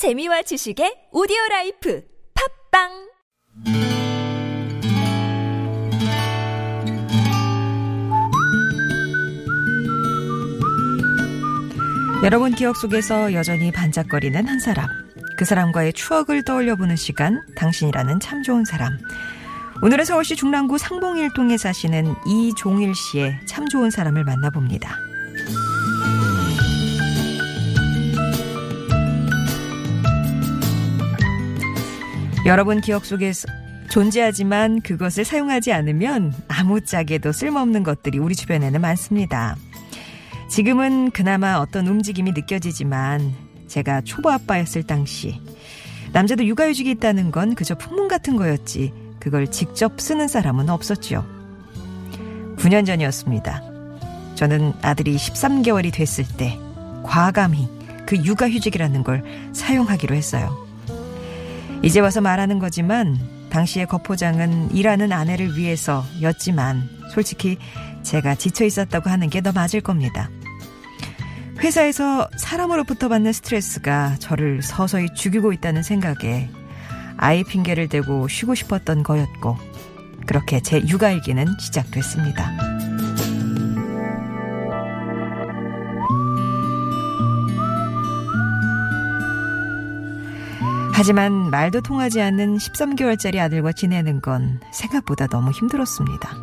재미와 지식의 오디오 라이프 팟빵 여러분 기억 속에서 여전히 반짝거리는 한 사람. 그 사람과의 추억을 떠올려보는 시간, 당신이라는 참 좋은 사람. 오늘은 서울시 중랑구 상봉일동에 사시는 이종일 씨의 참 좋은 사람을 만나봅니다. 여러분 기억 속에서 존재하지만 그것을 사용하지 않으면 아무짝에도 쓸모없는 것들이 우리 주변에는 많습니다. 지금은 그나마 어떤 움직임이 느껴지지만 제가 초보 아빠였을 당시 남자도 육아휴직이 있다는 건 그저 풍문 같은 거였지 그걸 직접 쓰는 사람은 없었죠. 9년 전이었습니다. 저는 아들이 13개월이 됐을 때 과감히 그 육아휴직이라는 걸 사용하기로 했어요. 이제 와서 말하는 거지만 당시의 거포장은 일하는 아내를 위해서였지만 솔직히 제가 지쳐 있었다고 하는 게 더 맞을 겁니다. 회사에서 사람으로부터 받는 스트레스가 저를 서서히 죽이고 있다는 생각에 아이 핑계를 대고 쉬고 싶었던 거였고 그렇게 제 육아일기는 시작됐습니다. 하지만 말도 통하지 않는 13개월짜리 아들과 지내는 건 생각보다 너무 힘들었습니다.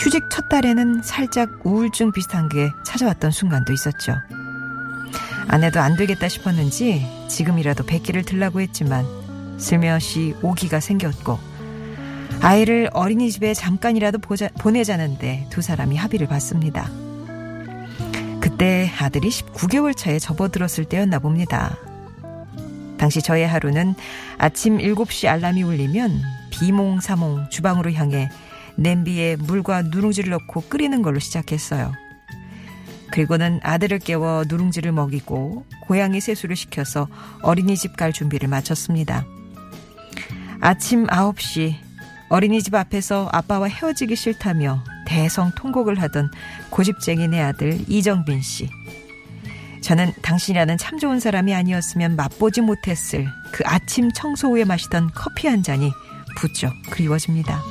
휴직 첫 달에는 살짝 우울증 비슷한 게 찾아왔던 순간도 있었죠. 아내도 안 되겠다 싶었는지 지금이라도 백기를 들라고 했지만 슬며시 오기가 생겼고 아이를 어린이집에 잠깐이라도 보자, 보내자는데 두 사람이 합의를 봤습니다. 그때 아들이 19개월 차에 접어들었을 때였나 봅니다. 당시 저의 하루는 아침 7시 알람이 울리면 비몽사몽 주방으로 향해 냄비에 물과 누룽지를 넣고 끓이는 걸로 시작했어요. 그리고는 아들을 깨워 누룽지를 먹이고 고양이 세수를 시켜서 어린이집 갈 준비를 마쳤습니다. 아침 9시 어린이집 앞에서 아빠와 헤어지기 싫다며 대성 통곡을 하던 고집쟁이 내 아들 이정빈 씨. 저는 당신이라는 참 좋은 사람이 아니었으면 맛보지 못했을 그 아침 청소 후에 마시던 커피 한 잔이 부쩍 그리워집니다.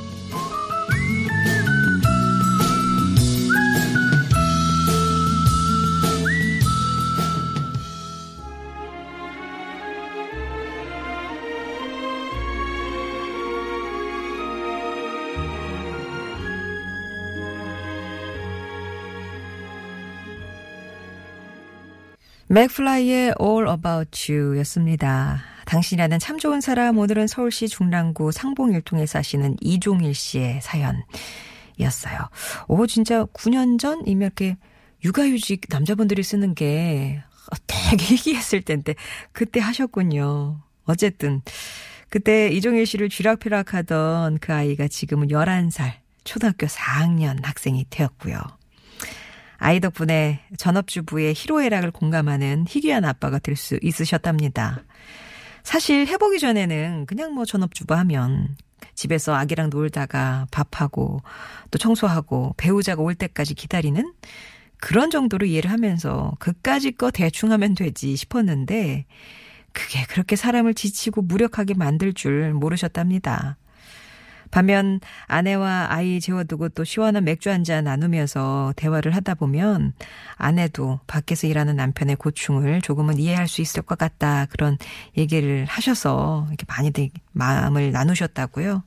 맥플라이의 All About You 였습니다. 당신이라는 참 좋은 사람, 오늘은 서울시 중랑구 상봉일동에 사시는 이종일 씨의 사연이었어요. 오, 진짜 9년 전이면 이렇게 육아휴직 남자분들이 쓰는 게 되게 희귀했을 텐데, 그때 하셨군요. 어쨌든, 그때 이종일 씨를 쥐락펴락 하던 그 아이가 지금은 11살, 초등학교 4학년 학생이 되었고요. 아이 덕분에 전업주부의 희로애락을 공감하는 희귀한 아빠가 될 수 있으셨답니다. 사실 해보기 전에는 그냥 뭐 전업주부 하면 집에서 아기랑 놀다가 밥하고 또 청소하고 배우자가 올 때까지 기다리는 그런 정도로 이해를 하면서 그까지 거 대충 하면 되지 싶었는데 그게 그렇게 사람을 지치고 무력하게 만들 줄 모르셨답니다. 반면 아내와 아이 재워두고 또 시원한 맥주 한 잔 나누면서 대화를 하다 보면 아내도 밖에서 일하는 남편의 고충을 조금은 이해할 수 있을 것 같다 그런 얘기를 하셔서 이렇게 많이들 마음을 나누셨다고요.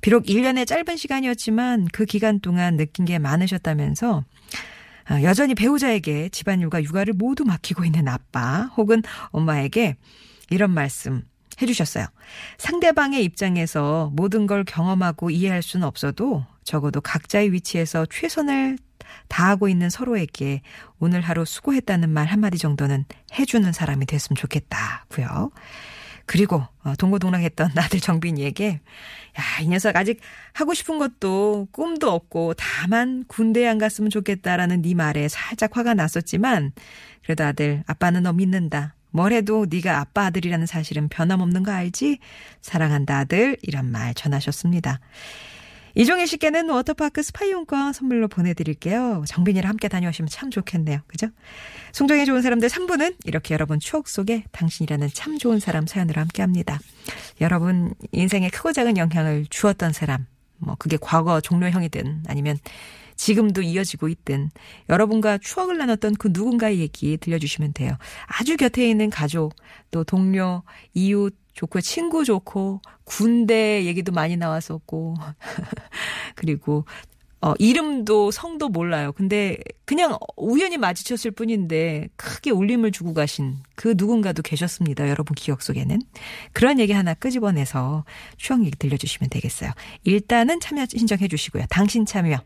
비록 1년의 짧은 시간이었지만 그 기간 동안 느낀 게 많으셨다면서 아, 여전히 배우자에게 집안일과 육아를 모두 맡기고 있는 아빠 혹은 엄마에게 이런 말씀 해주셨어요. 상대방의 입장에서 모든 걸 경험하고 이해할 수는 없어도 적어도 각자의 위치에서 최선을 다하고 있는 서로에게 오늘 하루 수고했다는 말 한마디 정도는 해주는 사람이 됐으면 좋겠다고요. 그리고 어, 동고동락했던 아들 정빈이에게 야, 이 녀석 아직 하고 싶은 것도 꿈도 없고 다만 군대에 안 갔으면 좋겠다라는 네 말에 살짝 화가 났었지만 그래도 아들 아빠는 너 믿는다. 뭘 해도 네가 아빠 아들이라는 사실은 변함없는 거 알지? 사랑한다 아들 이런 말 전하셨습니다. 이종일 씨께는 워터파크 스파이용권 선물로 보내드릴게요. 정빈이랑 함께 다녀오시면 참 좋겠네요. 그죠? 송정의 좋은 사람들 3부는 이렇게 여러분 추억 속에 당신이라는 참 좋은 사람 사연으로 함께 합니다. 여러분 인생에 크고 작은 영향을 주었던 사람, 뭐 그게 과거 종료형이든 아니면 지금도 이어지고 있든 여러분과 추억을 나눴던 그 누군가의 얘기 들려주시면 돼요. 아주 곁에 있는 가족, 또 동료, 이웃, 좋고 친구 좋고 군대 얘기도 많이 나왔었고 그리고 어 이름도 성도 몰라요. 근데 그냥 우연히 마주쳤을 뿐인데 크게 울림을 주고 가신 그 누군가도 계셨습니다. 여러분 기억 속에는. 그런 얘기 하나 끄집어내서 추억 얘기 들려주시면 되겠어요. 일단은 참여 신청해 주시고요. 당신 참여.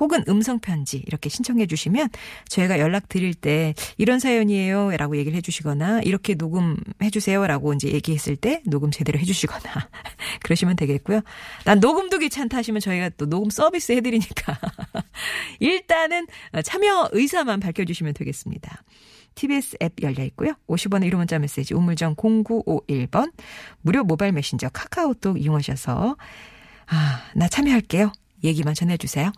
혹은 음성편지 이렇게 신청해 주시면 저희가 연락 드릴 때 이런 사연이에요 라고 얘기를 해 주시거나 이렇게 녹음해 주세요 라고 이제 얘기했을 때 녹음 제대로 해 주시거나 그러시면 되겠고요. 난 녹음도 귀찮다 하시면 저희가 또 녹음 서비스 해 드리니까 일단은 참여 의사만 밝혀 주시면 되겠습니다. TBS 앱 열려 있고요. 50원의 1호 문자 메시지 우물정 0951번 무료 모바일 메신저 카카오톡 이용하셔서 아, 나 참여할게요. 얘기만 전해주세요.